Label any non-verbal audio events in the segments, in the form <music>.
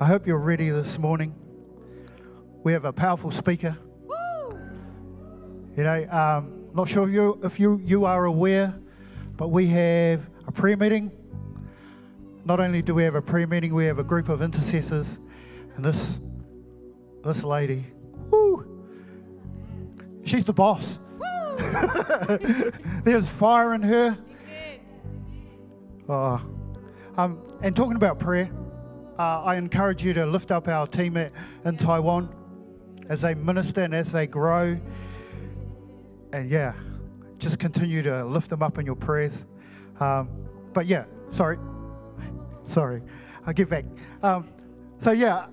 I hope you're ready this morning. We have a powerful speaker. You know, um, not sure if you if you you are aware, but we have a prayer meeting. Not only do we have a prayer meeting, we have a group of intercessors, and this this lady, woo, she's the boss. <laughs> There's fire in her. Oh, um, and talking about prayer, uh, I encourage you to lift up our team at, in Taiwan as they minister and as they grow. And yeah, just continue to lift them up in your prayers. Um, but yeah, sorry. Sorry. I'll get back. Um, so yeah,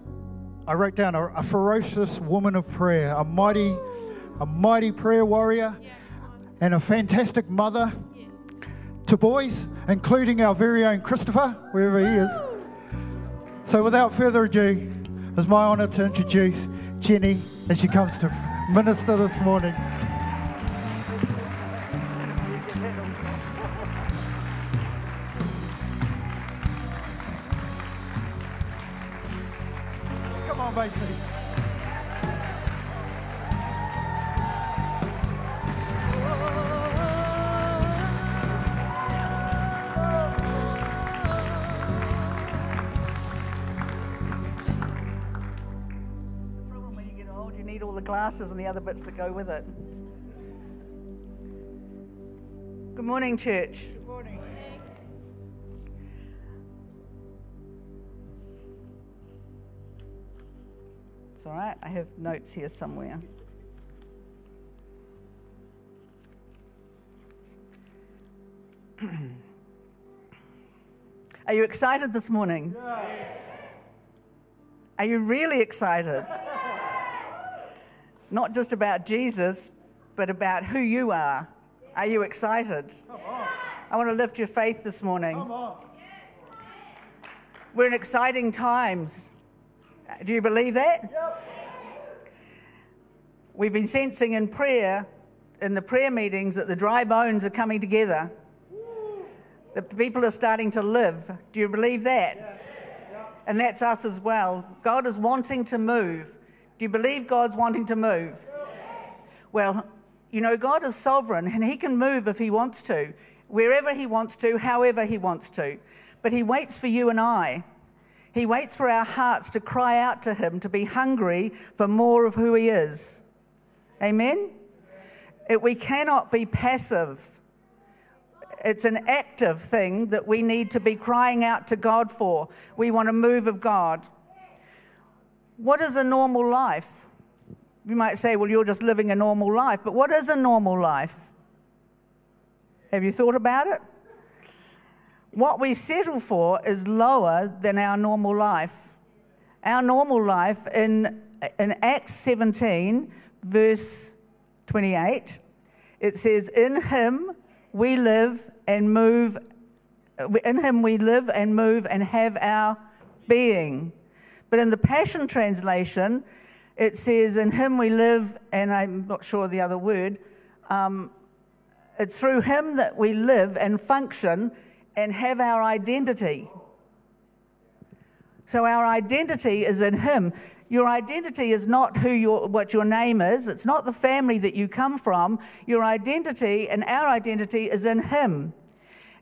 I wrote down a, a, ferocious woman of prayer, a mighty, a mighty prayer warrior, and a fantastic mother to boys, including our very own Christopher, wherever he is. So without further ado, it's my honour to introduce Jenny as she comes to minister this morning. Glasses and the other bits that go with it. Good morning, church. Good morning. It's all right, I have notes here somewhere. <clears throat> Are you excited this morning? Yes. Are you really excited? <laughs> Not just about Jesus, but about who you are. Are you excited? I want to lift your faith this morning. We're in exciting times. Uh, do you believe that? We've been sensing in prayer, in the prayer meetings, that the dry bones are coming together. The people are starting to live. Do you believe that? And that's us as well. God is wanting to move. Do you believe God's wanting to move? Well, you know, God is sovereign and He can move if He wants to, wherever He wants to, however He wants to. But He waits for you and I. He waits for our hearts to cry out to Him, to be hungry for more of who He is. Amen? It, we cannot be passive. It's an active thing that we need to be crying out to God for. We want a move of God. What is a normal life? You might say, well, you're just living a normal life, but what is a normal life? Have you thought about it? What we settle for is lower than our normal life. Our normal life in, in Acts 17, verse 28, it says, In him we live and move, in him we live and move and have our being. But in the Passion Translation, it says, In him we live, and I'm not sure the other word, um, it's through him that we live and function and have our identity. So our identity is in him. Your identity is not who your, what your name is. It's not the family that you come from. Your identity and our identity is in him.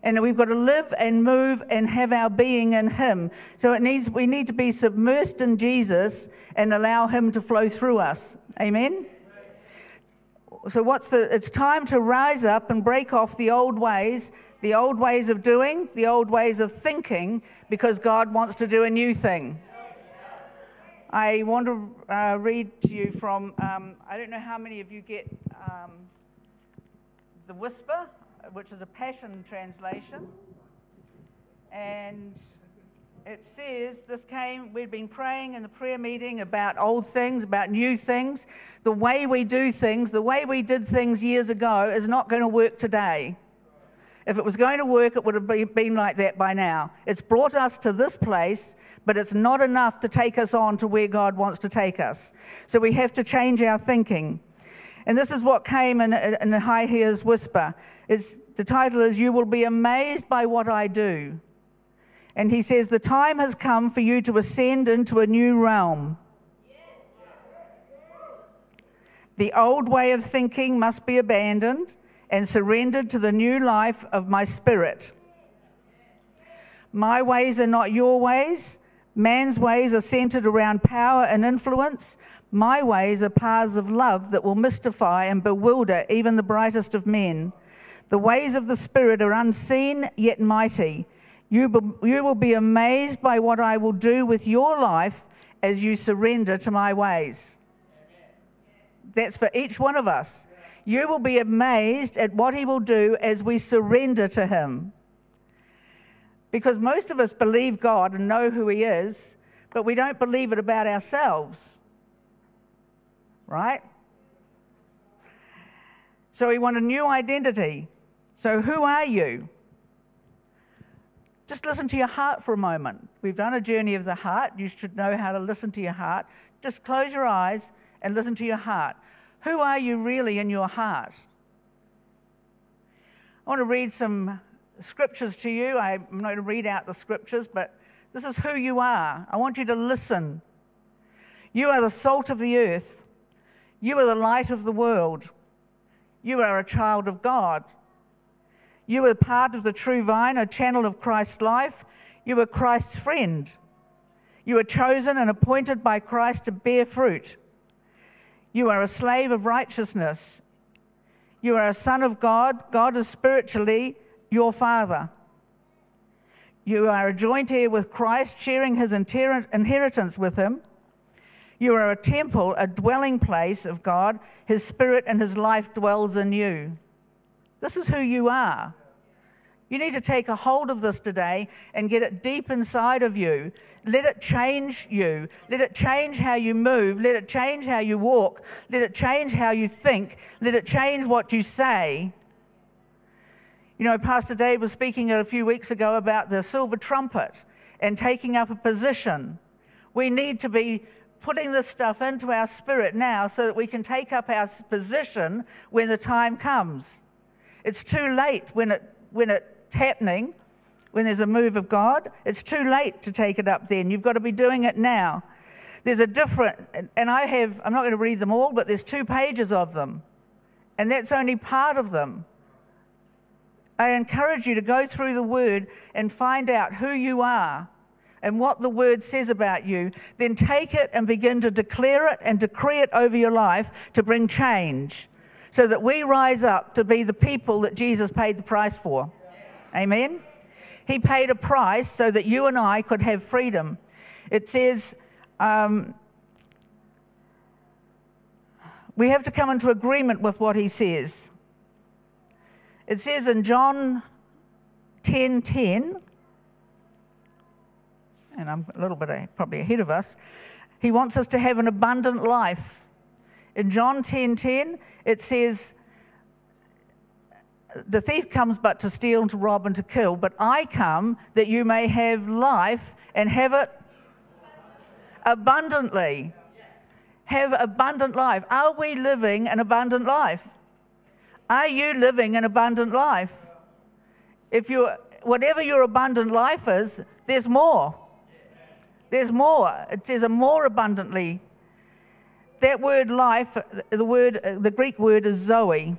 And we've got to live and move and have our being in him. So it needs, we need to be submersed in Jesus and allow him to flow through us. Amen? So what's the, it's time to rise up and break off the old ways, the old ways of doing, the old ways of thinking, because God wants to do a new thing. I want to uh, read to you from, um, I don't know how many of you get um, The Whisper, which is a Passion translation. And it says, This came, we'd been praying in the prayer meeting about old things, about new things. The way we do things, the way we did things years ago is not going to work today. If it was going to work, it would have been like that by now. It's brought us to this place, but it's not enough to take us on to where God wants to take us. So we have to change our thinking. And this is what came in, in High Whisper. It's, the title is You Will Be Amazed by What I Do. And he says, The time has come for you to ascend into a new realm. The old way of thinking must be abandoned and surrendered to the new life of my spirit. My ways are not your ways. Man's ways are centered around power and influence. My ways are paths of love that will mystify and bewilder even the brightest of men. The ways of the Spirit are unseen yet mighty. You, be, you will be amazed by what I will do with your life as you surrender to my ways. That's for each one of us. You will be amazed at what he will do as we surrender to him. Because most of us believe God and know who he is, but we don't believe it about ourselves. Right? So we want a new identity. So, who are you? Just listen to your heart for a moment. We've done a journey of the heart. You should know how to listen to your heart. Just close your eyes and listen to your heart. Who are you really in your heart? I want to read some scriptures to you. I'm not going to read out the scriptures, but this is who you are. I want you to listen. You are the salt of the earth, you are the light of the world, you are a child of God. You are part of the true vine, a channel of Christ's life. You are Christ's friend. You are chosen and appointed by Christ to bear fruit. You are a slave of righteousness. You are a son of God. God is spiritually your father. You are a joint heir with Christ, sharing his inheritance with him. You are a temple, a dwelling place of God. His spirit and his life dwells in you. This is who you are. You need to take a hold of this today and get it deep inside of you. Let it change you. Let it change how you move. Let it change how you walk. Let it change how you think. Let it change what you say. You know, Pastor Dave was speaking a few weeks ago about the silver trumpet and taking up a position. We need to be putting this stuff into our spirit now so that we can take up our position when the time comes. It's too late when, it, when it's happening, when there's a move of God. It's too late to take it up then. You've got to be doing it now. There's a different, and I have, I'm not going to read them all, but there's two pages of them. And that's only part of them. I encourage you to go through the word and find out who you are and what the word says about you. Then take it and begin to declare it and decree it over your life to bring change so that we rise up to be the people that Jesus paid the price for. Amen? He paid a price so that you and I could have freedom. It says, um, we have to come into agreement with what he says. It says in John 10 10, and I'm a little bit probably ahead of us, he wants us to have an abundant life. In John 10 10, it says, The thief comes but to steal and to rob and to kill, but I come that you may have life and have it abundantly. Have abundant life. Are we living an abundant life? Are you living an abundant life? If you whatever your abundant life is, there's more. There's more. It says a more abundantly that word life, the word, the Greek word is zoe,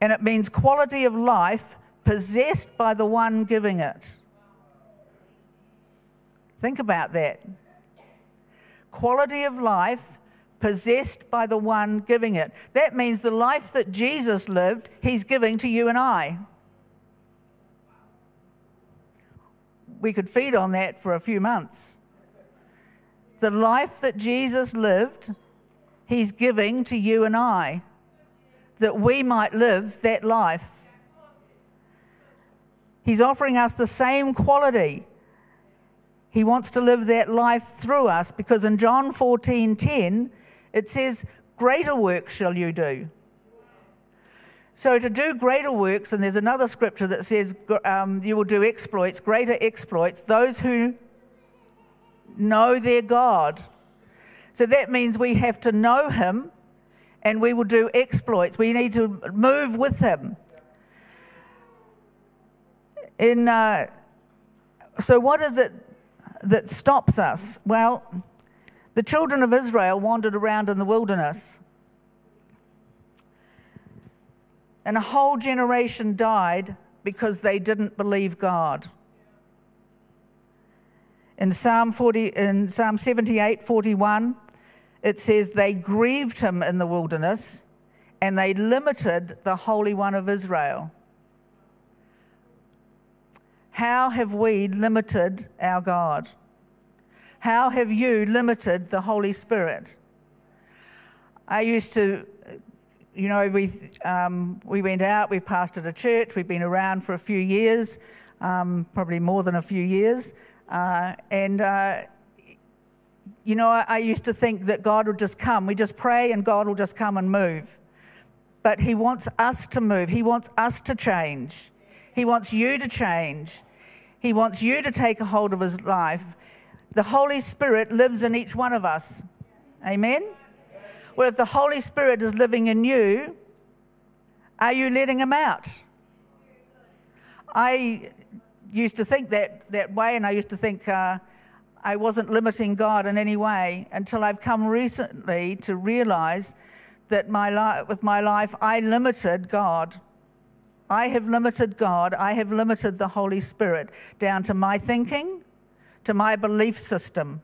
and it means quality of life possessed by the one giving it. Think about that. Quality of life possessed by the one giving it. That means the life that Jesus lived, he's giving to you and I. We could feed on that for a few months. The life that Jesus lived, He's giving to you and I that we might live that life. He's offering us the same quality. He wants to live that life through us because in John 14:10 it says, "Greater works shall you do." So to do greater works, and there's another scripture that says, um, "You will do exploits, greater exploits." Those who know their God so that means we have to know him and we will do exploits. We need to move with him. In uh, so, what is it that stops us? Well, the children of Israel wandered around in the wilderness. And a whole generation died because they didn't believe God. In Psalm, 40, in Psalm 78 41, it says, They grieved him in the wilderness and they limited the Holy One of Israel. How have we limited our God? How have you limited the Holy Spirit? I used to, you know, we, um, we went out, we pastored a church, we've been around for a few years, um, probably more than a few years. Uh, and, uh, you know, I, I used to think that God would just come. We just pray and God will just come and move. But He wants us to move, He wants us to change. He wants you to change. He wants you to take a hold of his life. The Holy Spirit lives in each one of us. Amen? Well, if the Holy Spirit is living in you, are you letting him out? I used to think that, that way, and I used to think uh, I wasn't limiting God in any way until I've come recently to realize that my li- with my life I limited God. I have limited God, I have limited the Holy Spirit down to my thinking, to my belief system.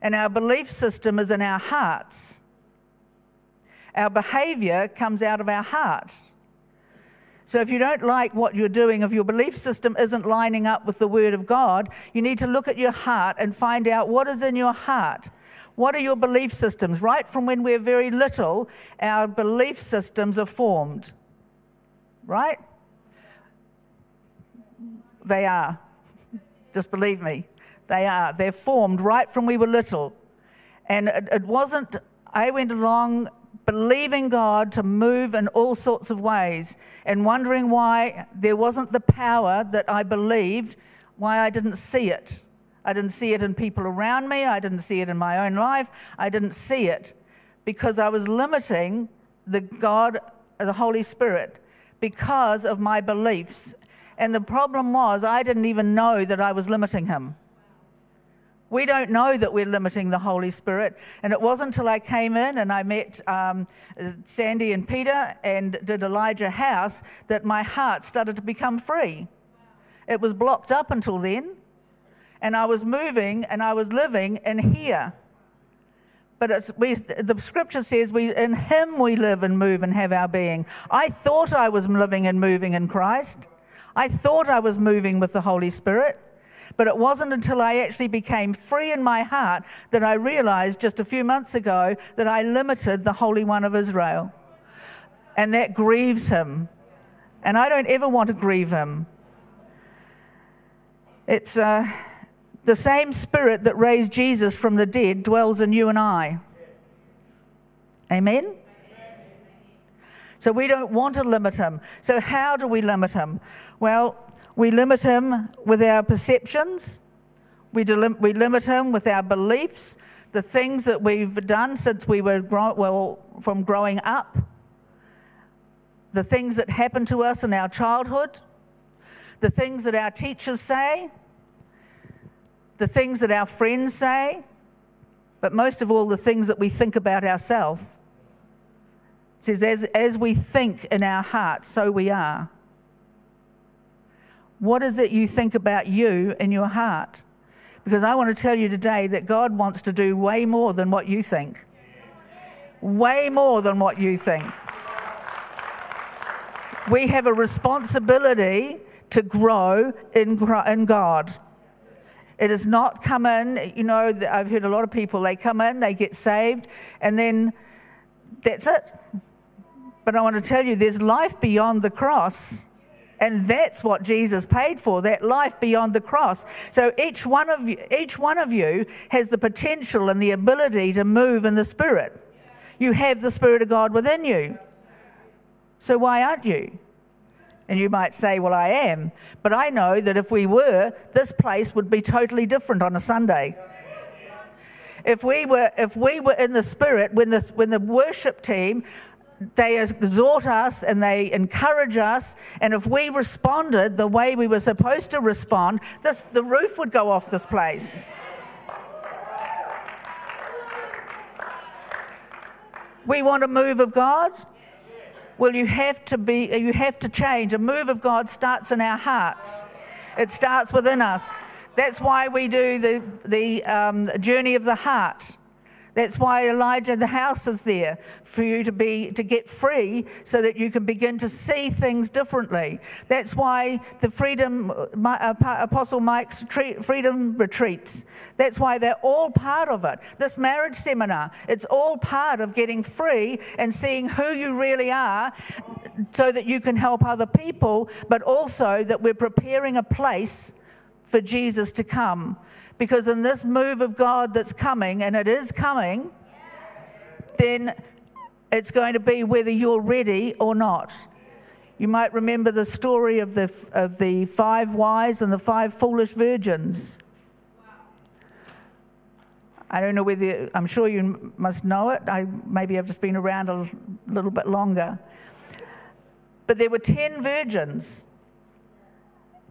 And our belief system is in our hearts. Our behavior comes out of our heart. So if you don't like what you're doing, if your belief system isn't lining up with the Word of God, you need to look at your heart and find out what is in your heart. What are your belief systems? Right from when we're very little, our belief systems are formed right? They are. Just believe me. They are. They're formed right from we were little. And it, it wasn't, I went along believing God to move in all sorts of ways and wondering why there wasn't the power that I believed, why I didn't see it. I didn't see it in people around me. I didn't see it in my own life. I didn't see it because I was limiting the God, the Holy Spirit because of my beliefs. And the problem was, I didn't even know that I was limiting him. We don't know that we're limiting the Holy Spirit. And it wasn't until I came in and I met um, Sandy and Peter and did Elijah House that my heart started to become free. It was blocked up until then. And I was moving and I was living in here. But we, the scripture says, we, in him we live and move and have our being. I thought I was living and moving in Christ. I thought I was moving with the Holy Spirit. But it wasn't until I actually became free in my heart that I realized just a few months ago that I limited the Holy One of Israel. And that grieves him. And I don't ever want to grieve him. It's. Uh, the same spirit that raised Jesus from the dead dwells in you and I. Amen? So we don't want to limit him. So, how do we limit him? Well, we limit him with our perceptions, we, we limit him with our beliefs, the things that we've done since we were well, from growing up, the things that happened to us in our childhood, the things that our teachers say, the things that our friends say, but most of all, the things that we think about ourselves. It says, as, as we think in our hearts, so we are. What is it you think about you in your heart? Because I want to tell you today that God wants to do way more than what you think. Way more than what you think. We have a responsibility to grow in, in God. It has not come in, you know, I've heard a lot of people, they come in, they get saved, and then that's it. But I want to tell you, there's life beyond the cross. And that's what Jesus paid for, that life beyond the cross. So each one of you, each one of you has the potential and the ability to move in the Spirit. You have the Spirit of God within you. So why aren't you? And you might say, Well, I am. But I know that if we were, this place would be totally different on a Sunday. If we were, if we were in the spirit, when the, when the worship team they exhort us and they encourage us. And if we responded the way we were supposed to respond, this, the roof would go off this place. We want a move of God. Well, you have to be, you have to change. A move of God starts in our hearts. It starts within us. That's why we do the, the um, journey of the heart. That's why Elijah the house is there for you to be to get free so that you can begin to see things differently. That's why the freedom uh, Apostle Mike's freedom retreats. That's why they're all part of it. This marriage seminar, it's all part of getting free and seeing who you really are so that you can help other people, but also that we're preparing a place for Jesus to come because in this move of God that's coming, and it is coming, then it's going to be whether you're ready or not. You might remember the story of the, of the five wise and the five foolish virgins. I don't know whether, I'm sure you must know it. I, maybe I've just been around a little bit longer. But there were 10 virgins,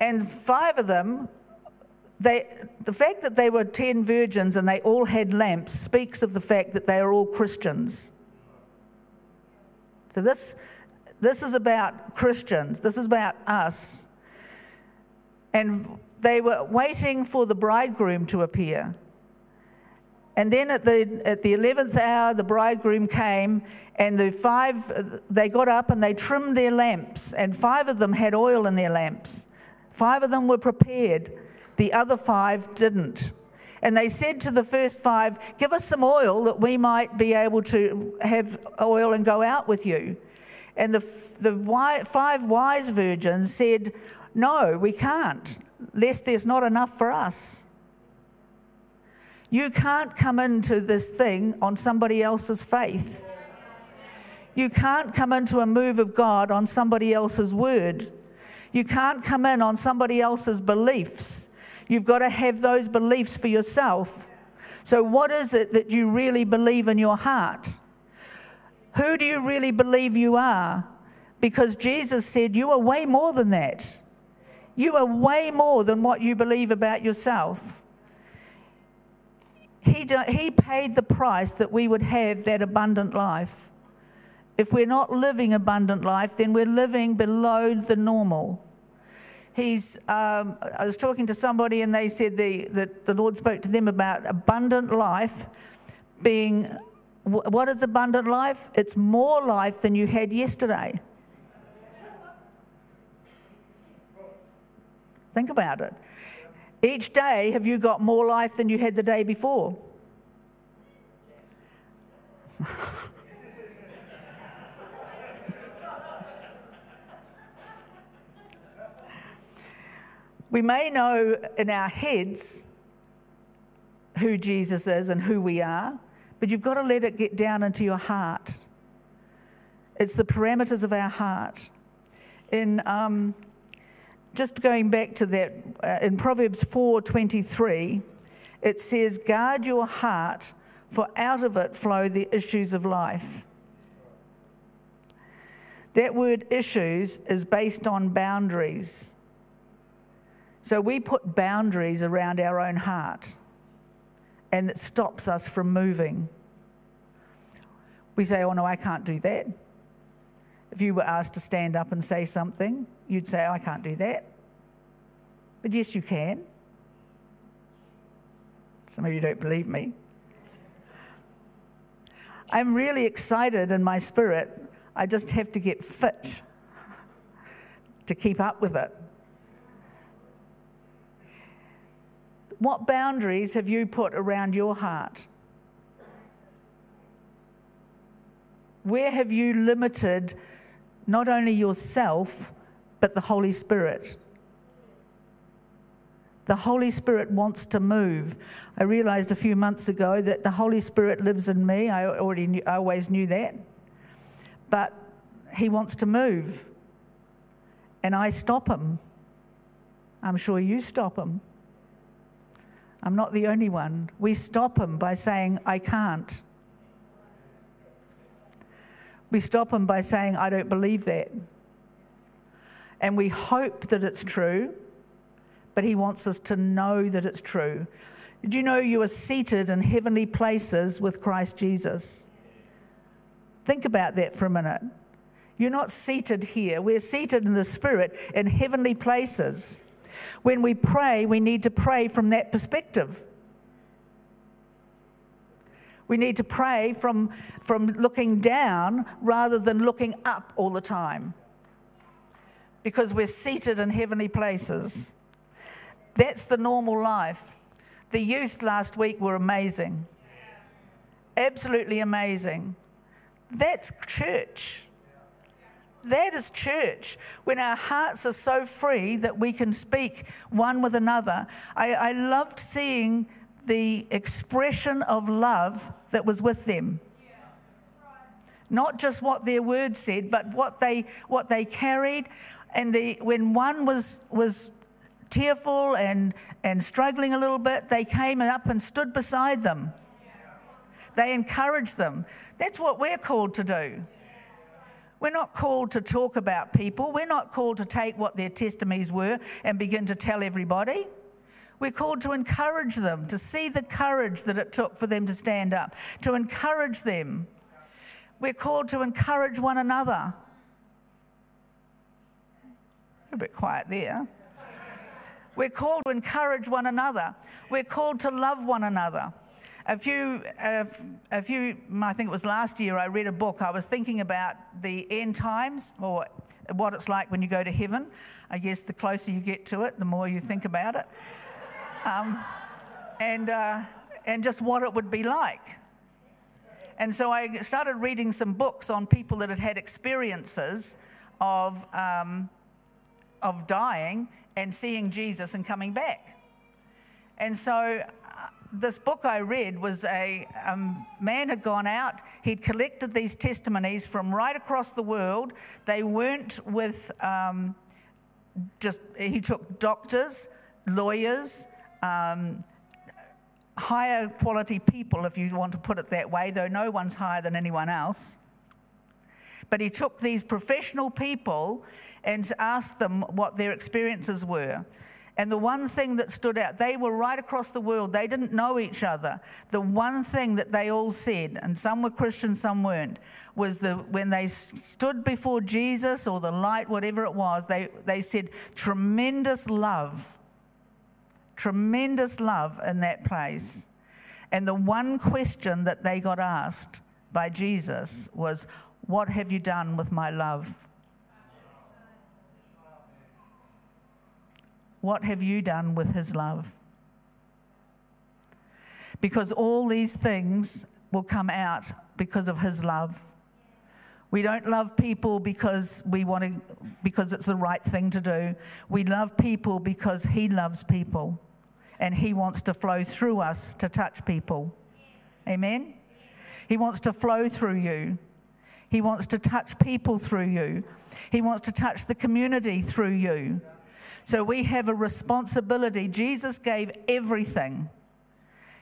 and five of them they, the fact that they were 10 virgins and they all had lamps speaks of the fact that they are all Christians. So, this, this is about Christians, this is about us. And they were waiting for the bridegroom to appear. And then at the, at the 11th hour, the bridegroom came, and the five, they got up and they trimmed their lamps, and five of them had oil in their lamps. Five of them were prepared. The other five didn't. And they said to the first five, Give us some oil that we might be able to have oil and go out with you. And the, the five wise virgins said, No, we can't, lest there's not enough for us. You can't come into this thing on somebody else's faith. You can't come into a move of God on somebody else's word. You can't come in on somebody else's beliefs. You've got to have those beliefs for yourself. So, what is it that you really believe in your heart? Who do you really believe you are? Because Jesus said, You are way more than that. You are way more than what you believe about yourself. He, do, he paid the price that we would have that abundant life. If we're not living abundant life, then we're living below the normal he's, um, I was talking to somebody and they said the, that the Lord spoke to them about abundant life being, what is abundant life? It's more life than you had yesterday. Think about it. Each day, have you got more life than you had the day before? <laughs> We may know in our heads who Jesus is and who we are, but you've got to let it get down into your heart. It's the parameters of our heart. In um, just going back to that, uh, in Proverbs 4:23, it says, "Guard your heart, for out of it flow the issues of life." That word issues is based on boundaries. So we put boundaries around our own heart, and it stops us from moving. We say, Oh, no, I can't do that. If you were asked to stand up and say something, you'd say, I can't do that. But yes, you can. Some of you don't believe me. I'm really excited in my spirit. I just have to get fit <laughs> to keep up with it. What boundaries have you put around your heart? Where have you limited not only yourself, but the Holy Spirit? The Holy Spirit wants to move. I realized a few months ago that the Holy Spirit lives in me. I already knew, I always knew that. But he wants to move. And I stop him. I'm sure you stop him. I'm not the only one. We stop him by saying, I can't. We stop him by saying, I don't believe that. And we hope that it's true, but he wants us to know that it's true. Did you know you are seated in heavenly places with Christ Jesus? Think about that for a minute. You're not seated here. We're seated in the Spirit in heavenly places. When we pray, we need to pray from that perspective. We need to pray from, from looking down rather than looking up all the time because we're seated in heavenly places. That's the normal life. The youth last week were amazing. Absolutely amazing. That's church. That is church, when our hearts are so free that we can speak one with another. I, I loved seeing the expression of love that was with them. Not just what their words said, but what they, what they carried. And the, when one was, was tearful and, and struggling a little bit, they came up and stood beside them. They encouraged them. That's what we're called to do. We're not called to talk about people. We're not called to take what their testimonies were and begin to tell everybody. We're called to encourage them, to see the courage that it took for them to stand up, to encourage them. We're called to encourage one another. A bit quiet there. We're called to encourage one another. We're called to love one another. A few, uh, a few, I think it was last year, I read a book. I was thinking about the end times or what it's like when you go to heaven. I guess the closer you get to it, the more you think about it. Um, and, uh, and just what it would be like. And so I started reading some books on people that had had experiences of, um, of dying and seeing Jesus and coming back. And so this book I read was a man had gone out, he'd collected these testimonies from right across the world. They weren't with um, just, he took doctors, lawyers, um, higher quality people, if you want to put it that way, though no one's higher than anyone else. But he took these professional people and asked them what their experiences were. And the one thing that stood out, they were right across the world, they didn't know each other. The one thing that they all said, and some were Christians, some weren't, was the, when they stood before Jesus or the light, whatever it was, they, they said, tremendous love tremendous love in that place. And the one question that they got asked by Jesus was, What have you done with my love? What have you done with his love? Because all these things will come out because of his love. We don't love people because we want to because it's the right thing to do. We love people because he loves people and He wants to flow through us to touch people. Amen? He wants to flow through you. He wants to touch people through you. He wants to touch the community through you. So we have a responsibility. Jesus gave everything.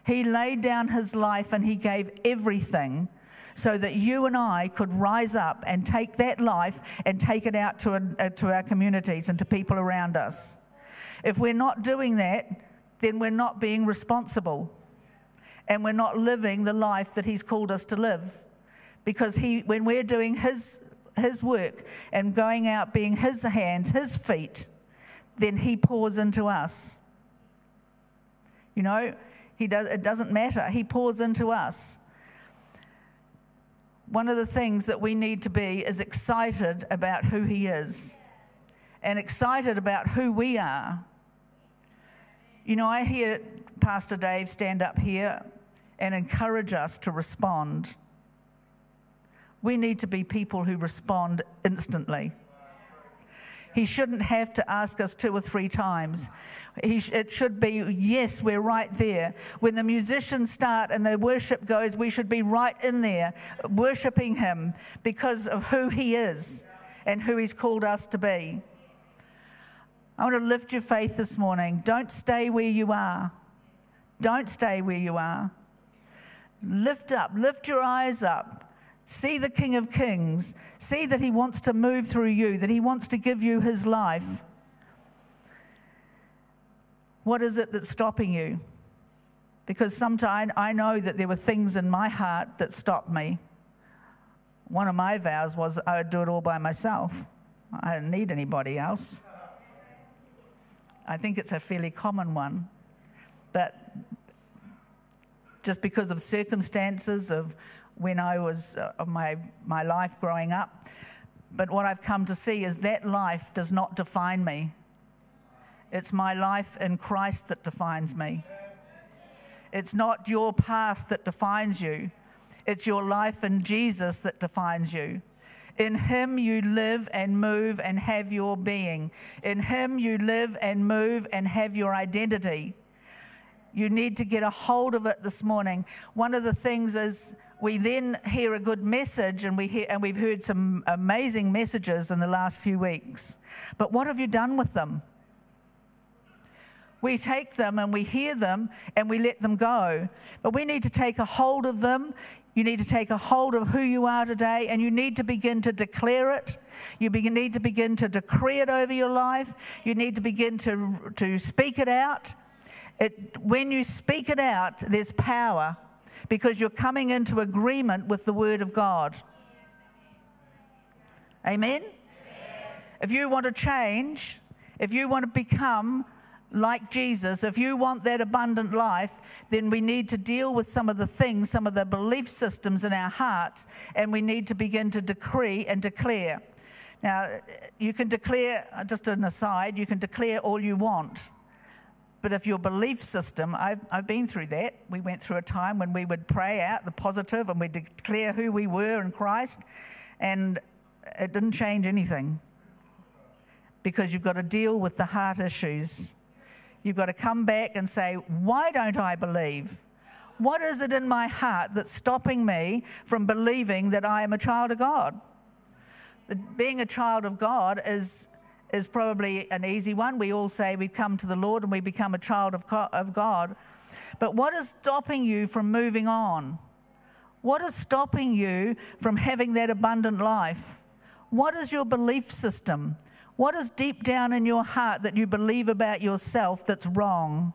He laid down his life and he gave everything so that you and I could rise up and take that life and take it out to, uh, to our communities and to people around us. If we're not doing that, then we're not being responsible and we're not living the life that He's called us to live. Because he, when we're doing His, his work and going out being His hands, His feet, then He pours into us. You know, he does, it doesn't matter. He pours into us. One of the things that we need to be is excited about who He is and excited about who we are you know, I hear Pastor Dave stand up here and encourage us to respond. We need to be people who respond instantly. He shouldn't have to ask us two or three times. Sh- it should be, yes, we're right there. When the musicians start and the worship goes, we should be right in there, worshiping Him because of who He is and who He's called us to be. I want to lift your faith this morning. Don't stay where you are. Don't stay where you are. Lift up, lift your eyes up. See the King of Kings. See that He wants to move through you, that He wants to give you His life. What is it that's stopping you? Because sometimes I know that there were things in my heart that stopped me. One of my vows was I would do it all by myself. I didn't need anybody else. I think it's a fairly common one. But just because of circumstances of when I was, uh, my, my life growing up. But what I've come to see is that life does not define me. It's my life in Christ that defines me. It's not your past that defines you, it's your life in Jesus that defines you. In Him you live and move and have your being. In Him you live and move and have your identity. You need to get a hold of it this morning. One of the things is we then hear a good message, and, we hear, and we've heard some amazing messages in the last few weeks. But what have you done with them? We take them and we hear them and we let them go. But we need to take a hold of them. You need to take a hold of who you are today and you need to begin to declare it. You need to begin to decree it over your life. You need to begin to, to speak it out. It, when you speak it out, there's power because you're coming into agreement with the Word of God. Amen? If you want to change, if you want to become like Jesus, if you want that abundant life, then we need to deal with some of the things, some of the belief systems in our hearts, and we need to begin to decree and declare. Now, you can declare, uh, just an aside, you can declare all you want. But if your belief system, I've, I've been through that. We went through a time when we would pray out the positive and we declare who we were in Christ, and it didn't change anything because you've got to deal with the heart issues. You've got to come back and say, Why don't I believe? What is it in my heart that's stopping me from believing that I am a child of God? That being a child of God is is probably an easy one. We all say we come to the Lord and we become a child of God. But what is stopping you from moving on? What is stopping you from having that abundant life? What is your belief system? What is deep down in your heart that you believe about yourself that's wrong?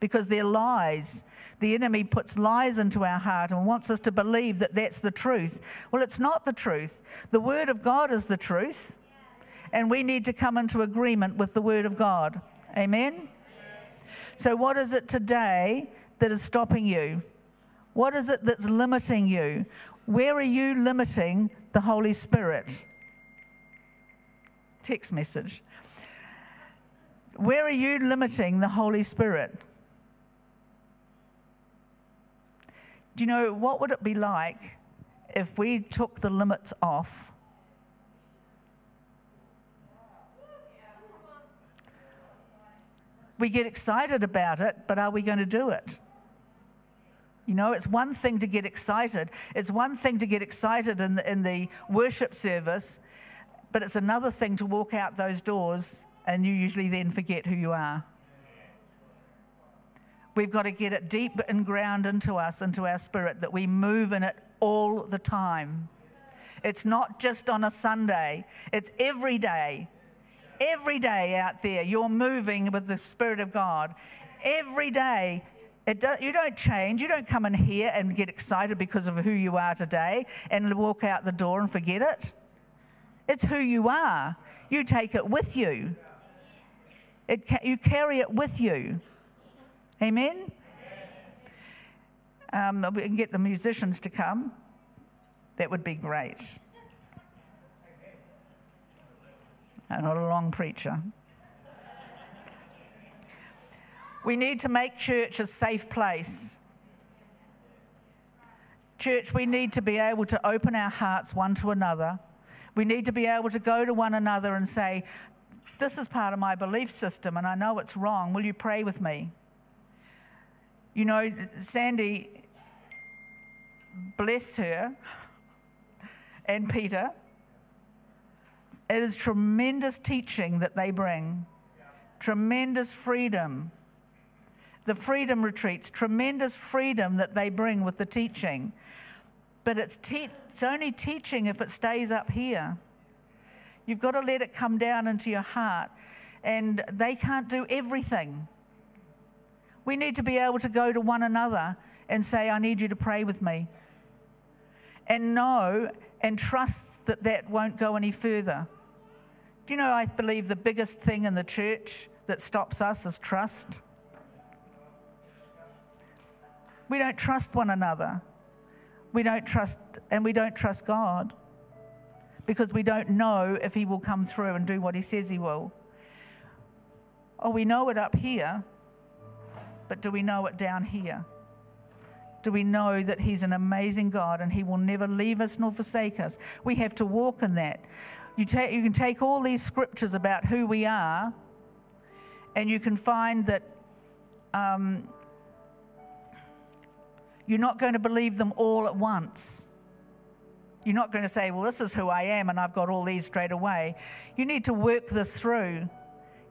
Because they're lies. The enemy puts lies into our heart and wants us to believe that that's the truth. Well, it's not the truth. The Word of God is the truth and we need to come into agreement with the Word of God. Amen? So, what is it today that is stopping you? What is it that's limiting you? Where are you limiting the Holy Spirit? Text message. Where are you limiting the Holy Spirit? Do you know what would it be like if we took the limits off we get excited about it, but are we going to do it? You know, it's one thing to get excited. It's one thing to get excited in the, in the worship service, but it's another thing to walk out those doors and you usually then forget who you are. We've got to get it deep and ground into us, into our spirit, that we move in it all the time. It's not just on a Sunday, it's every day. Every day out there, you're moving with the Spirit of God. Every day, do, you don't change. You don't come in here and get excited because of who you are today and walk out the door and forget it. It's who you are. You take it with you. It, you carry it with you. Amen? Um, we can get the musicians to come. That would be great. I'm not a long preacher. We need to make church a safe place. Church, we need to be able to open our hearts one to another. We need to be able to go to one another and say, This is part of my belief system and I know it's wrong. Will you pray with me? You know, Sandy, bless her, and Peter, it is tremendous teaching that they bring, tremendous freedom. The freedom retreats, tremendous freedom that they bring with the teaching. but it's, te- it's only teaching if it stays up here. You've got to let it come down into your heart. And they can't do everything. We need to be able to go to one another and say, I need you to pray with me. And know and trust that that won't go any further. Do you know, I believe the biggest thing in the church that stops us is trust. We don't trust one another. We don't trust, and we don't trust God because we don't know if He will come through and do what He says He will. Oh, we know it up here, but do we know it down here? Do we know that He's an amazing God and He will never leave us nor forsake us? We have to walk in that. You, you can take all these scriptures about who we are, and you can find that um, you're not going to believe them all at once. You're not going to say, Well, this is who I am, and I've got all these straight away. You need to work this through.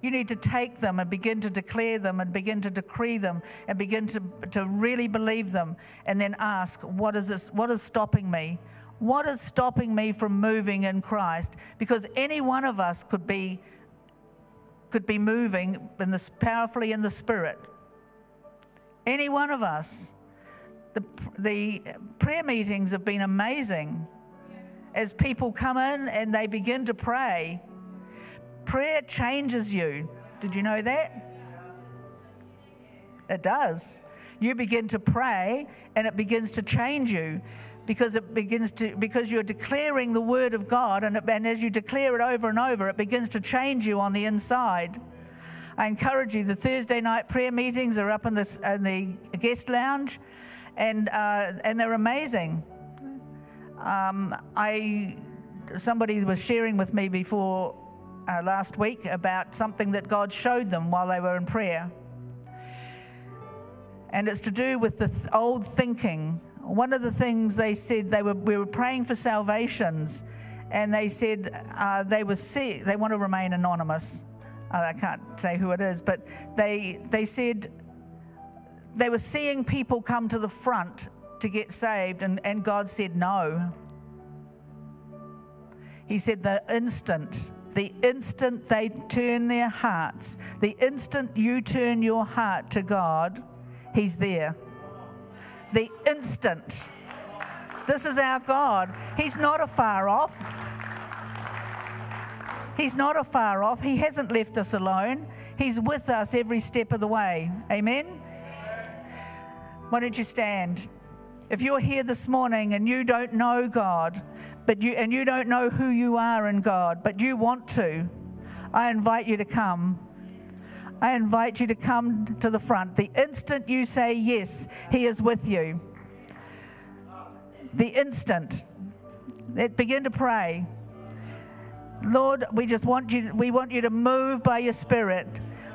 You need to take them and begin to declare them and begin to decree them and begin to, to really believe them and then ask, what is this? What is stopping me? What is stopping me from moving in Christ? Because any one of us could be could be moving in this powerfully in the spirit. Any one of us. The, the prayer meetings have been amazing. As people come in and they begin to pray, prayer changes you. Did you know that? It does. You begin to pray and it begins to change you because it begins to because you're declaring the word of God and, it, and as you declare it over and over it begins to change you on the inside. I encourage you the Thursday night prayer meetings are up in, this, in the guest lounge and uh, and they're amazing. Um, I somebody was sharing with me before uh, last week about something that God showed them while they were in prayer, and it's to do with the th- old thinking. One of the things they said they were we were praying for salvations, and they said uh, they were see, they want to remain anonymous. Uh, I can't say who it is, but they they said they were seeing people come to the front to get saved, and, and God said no. He said the instant, the instant they turn their hearts, the instant you turn your heart to God, He's there. The instant. This is our God. He's not afar off. He's not a far off. He hasn't left us alone. He's with us every step of the way. Amen. Why don't you stand? If you're here this morning and you don't know God, but you and you don't know who you are in God, but you want to, I invite you to come. I invite you to come to the front. The instant you say yes, He is with you. The instant. Let begin to pray. Lord, we just want you we want you to move by your spirit.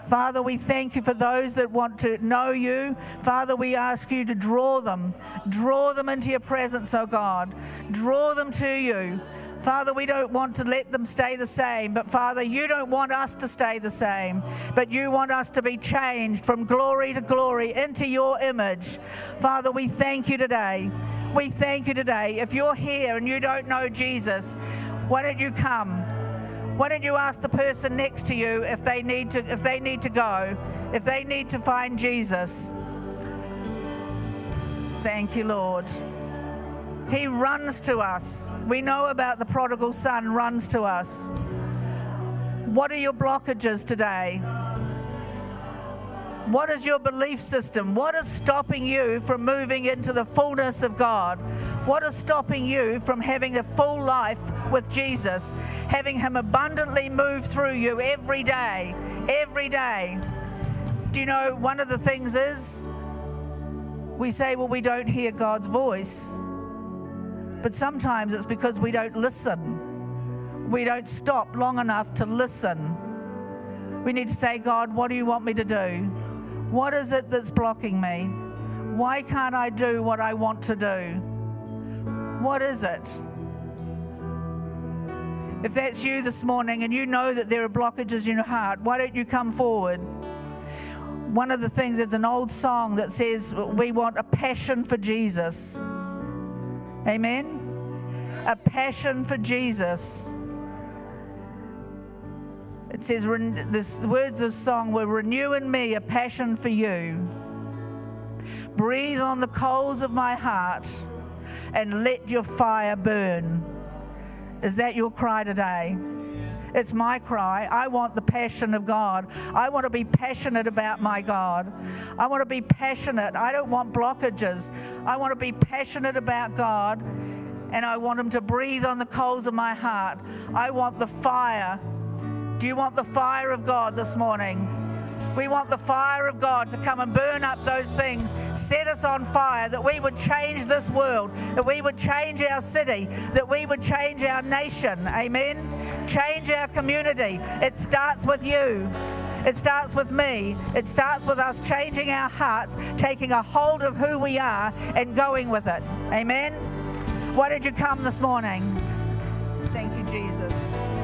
Father, we thank you for those that want to know you. Father, we ask you to draw them, draw them into your presence, oh God. Draw them to you. Father, we don't want to let them stay the same, but Father, you don't want us to stay the same, but you want us to be changed from glory to glory into your image. Father, we thank you today. We thank you today. If you're here and you don't know Jesus, why don't you come? Why don't you ask the person next to you if they need to if they need to go, if they need to find Jesus? Thank you, Lord. He runs to us. We know about the prodigal son runs to us. What are your blockages today? What is your belief system? What is stopping you from moving into the fullness of God? What is stopping you from having a full life with Jesus, having Him abundantly move through you every day? Every day. Do you know one of the things is we say, well, we don't hear God's voice. But sometimes it's because we don't listen. We don't stop long enough to listen. We need to say, God, what do you want me to do? What is it that's blocking me? Why can't I do what I want to do? What is it? If that's you this morning and you know that there are blockages in your heart, why don't you come forward? One of the things, is an old song that says we want a passion for Jesus. Amen. A passion for Jesus. It says, the words of the song were renew in me a passion for you. Breathe on the coals of my heart and let your fire burn. Is that your cry today? It's my cry. I want the passion of God. I want to be passionate about my God. I want to be passionate. I don't want blockages. I want to be passionate about God and I want Him to breathe on the coals of my heart. I want the fire. Do you want the fire of God this morning? We want the fire of God to come and burn up those things, set us on fire, that we would change this world, that we would change our city, that we would change our nation. Amen. Change our community. It starts with you. It starts with me. It starts with us changing our hearts, taking a hold of who we are, and going with it. Amen. Why did you come this morning? Thank you, Jesus.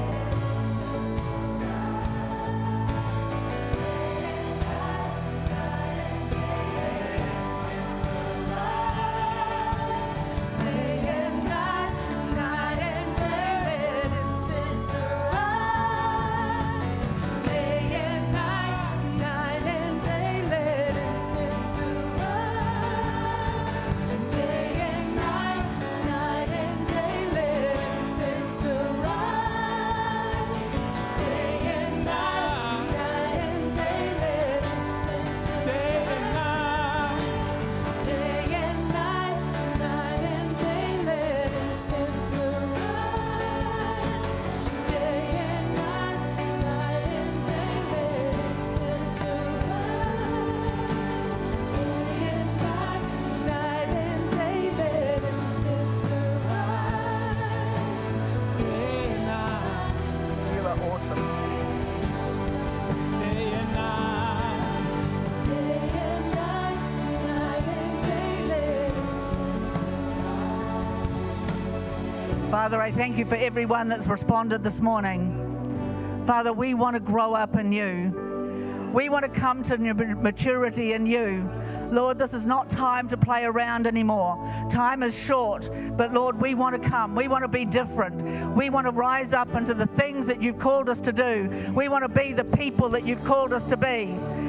Father, I thank you for everyone that's responded this morning. Father, we want to grow up in you. We want to come to maturity in you. Lord, this is not time to play around anymore. Time is short, but Lord, we want to come. We want to be different. We want to rise up into the things that you've called us to do. We want to be the people that you've called us to be.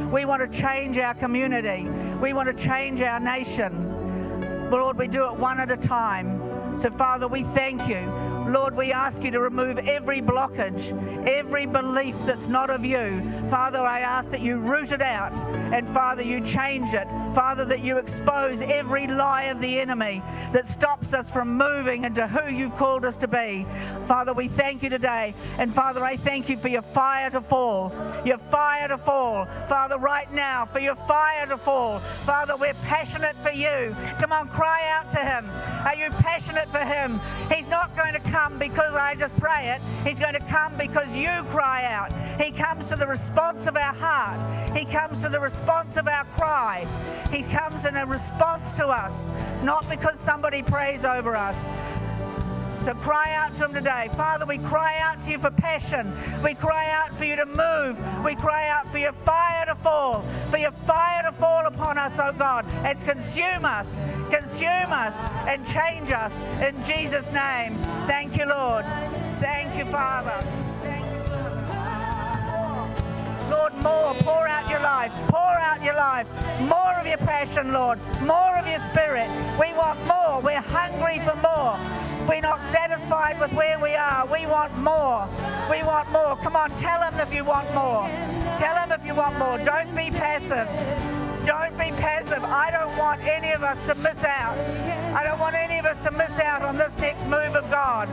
We want to change our community. We want to change our nation. Lord, we do it one at a time. So, Father, we thank you. Lord, we ask you to remove every blockage, every belief that's not of you. Father, I ask that you root it out and, Father, you change it. Father, that you expose every lie of the enemy that stops us from moving into who you've called us to be. Father, we thank you today. And, Father, I thank you for your fire to fall. Your fire to fall. Father, right now, for your fire to fall. Father, we're passionate for you. Come on, cry out to him. Are you passionate for him? He's not going to come because I just pray it. He's going to come because you cry out. He comes to the response of our heart. He comes to the response of our cry. He comes in a response to us, not because somebody prays over us. So cry out to Him today. Father, we cry out to you for passion. We cry out for you to move. We cry out for your fire to fall, for your fire to fall upon us, oh God, and consume us, consume us, and change us in Jesus' name. Thank you, Lord. Thank you, Father. Lord, more. Pour out your life. Pour out your life. More of your passion, Lord. More of your spirit. We want more. We're hungry for more. We're not satisfied with where we are. We want more. We want more. Come on, tell him if you want more. Tell him if you want more. Don't be passive. Don't be passive. I don't want any of us to miss out. I don't want any of us to miss out on this next move of God.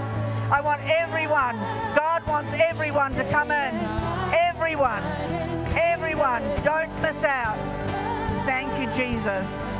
I want everyone. God wants everyone to come in. Everyone. Everyone. Don't miss out. Thank you, Jesus.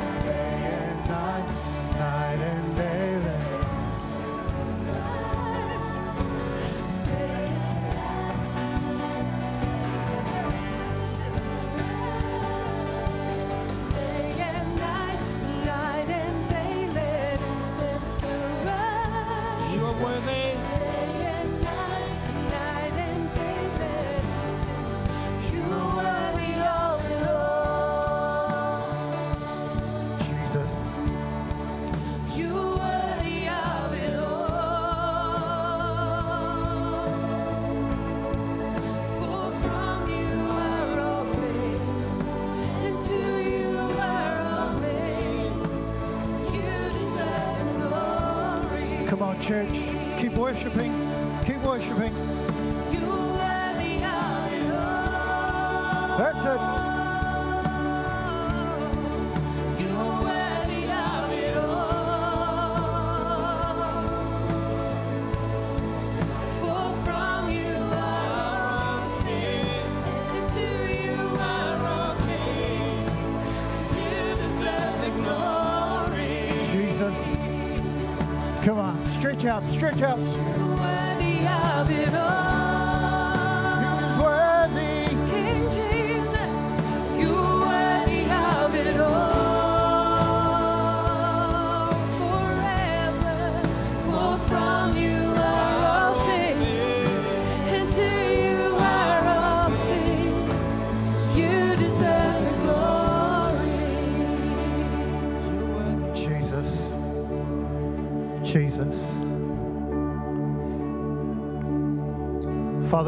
Stretch out. Stretch out.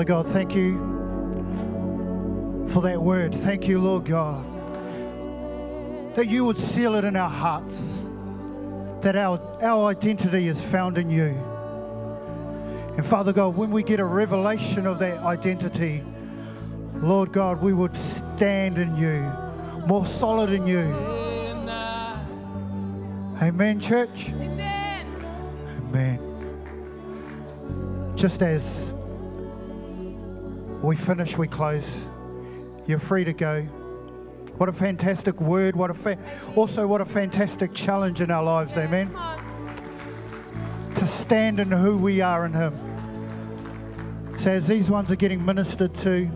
Father God, thank you for that word. Thank you, Lord God, that you would seal it in our hearts, that our, our identity is found in you. And Father God, when we get a revelation of that identity, Lord God, we would stand in you, more solid in you. Amen, church. Amen. Amen. Just as we finish, we close. You're free to go. What a fantastic word. What a fa- also what a fantastic challenge in our lives. Amen. To stand in who we are in Him. So as these ones are getting ministered to,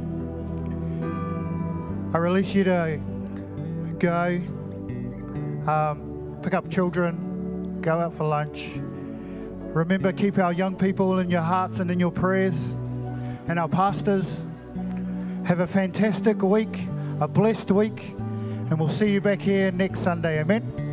I release you to go, um, pick up children, go out for lunch. Remember, keep our young people in your hearts and in your prayers, and our pastors. Have a fantastic week, a blessed week, and we'll see you back here next Sunday. Amen.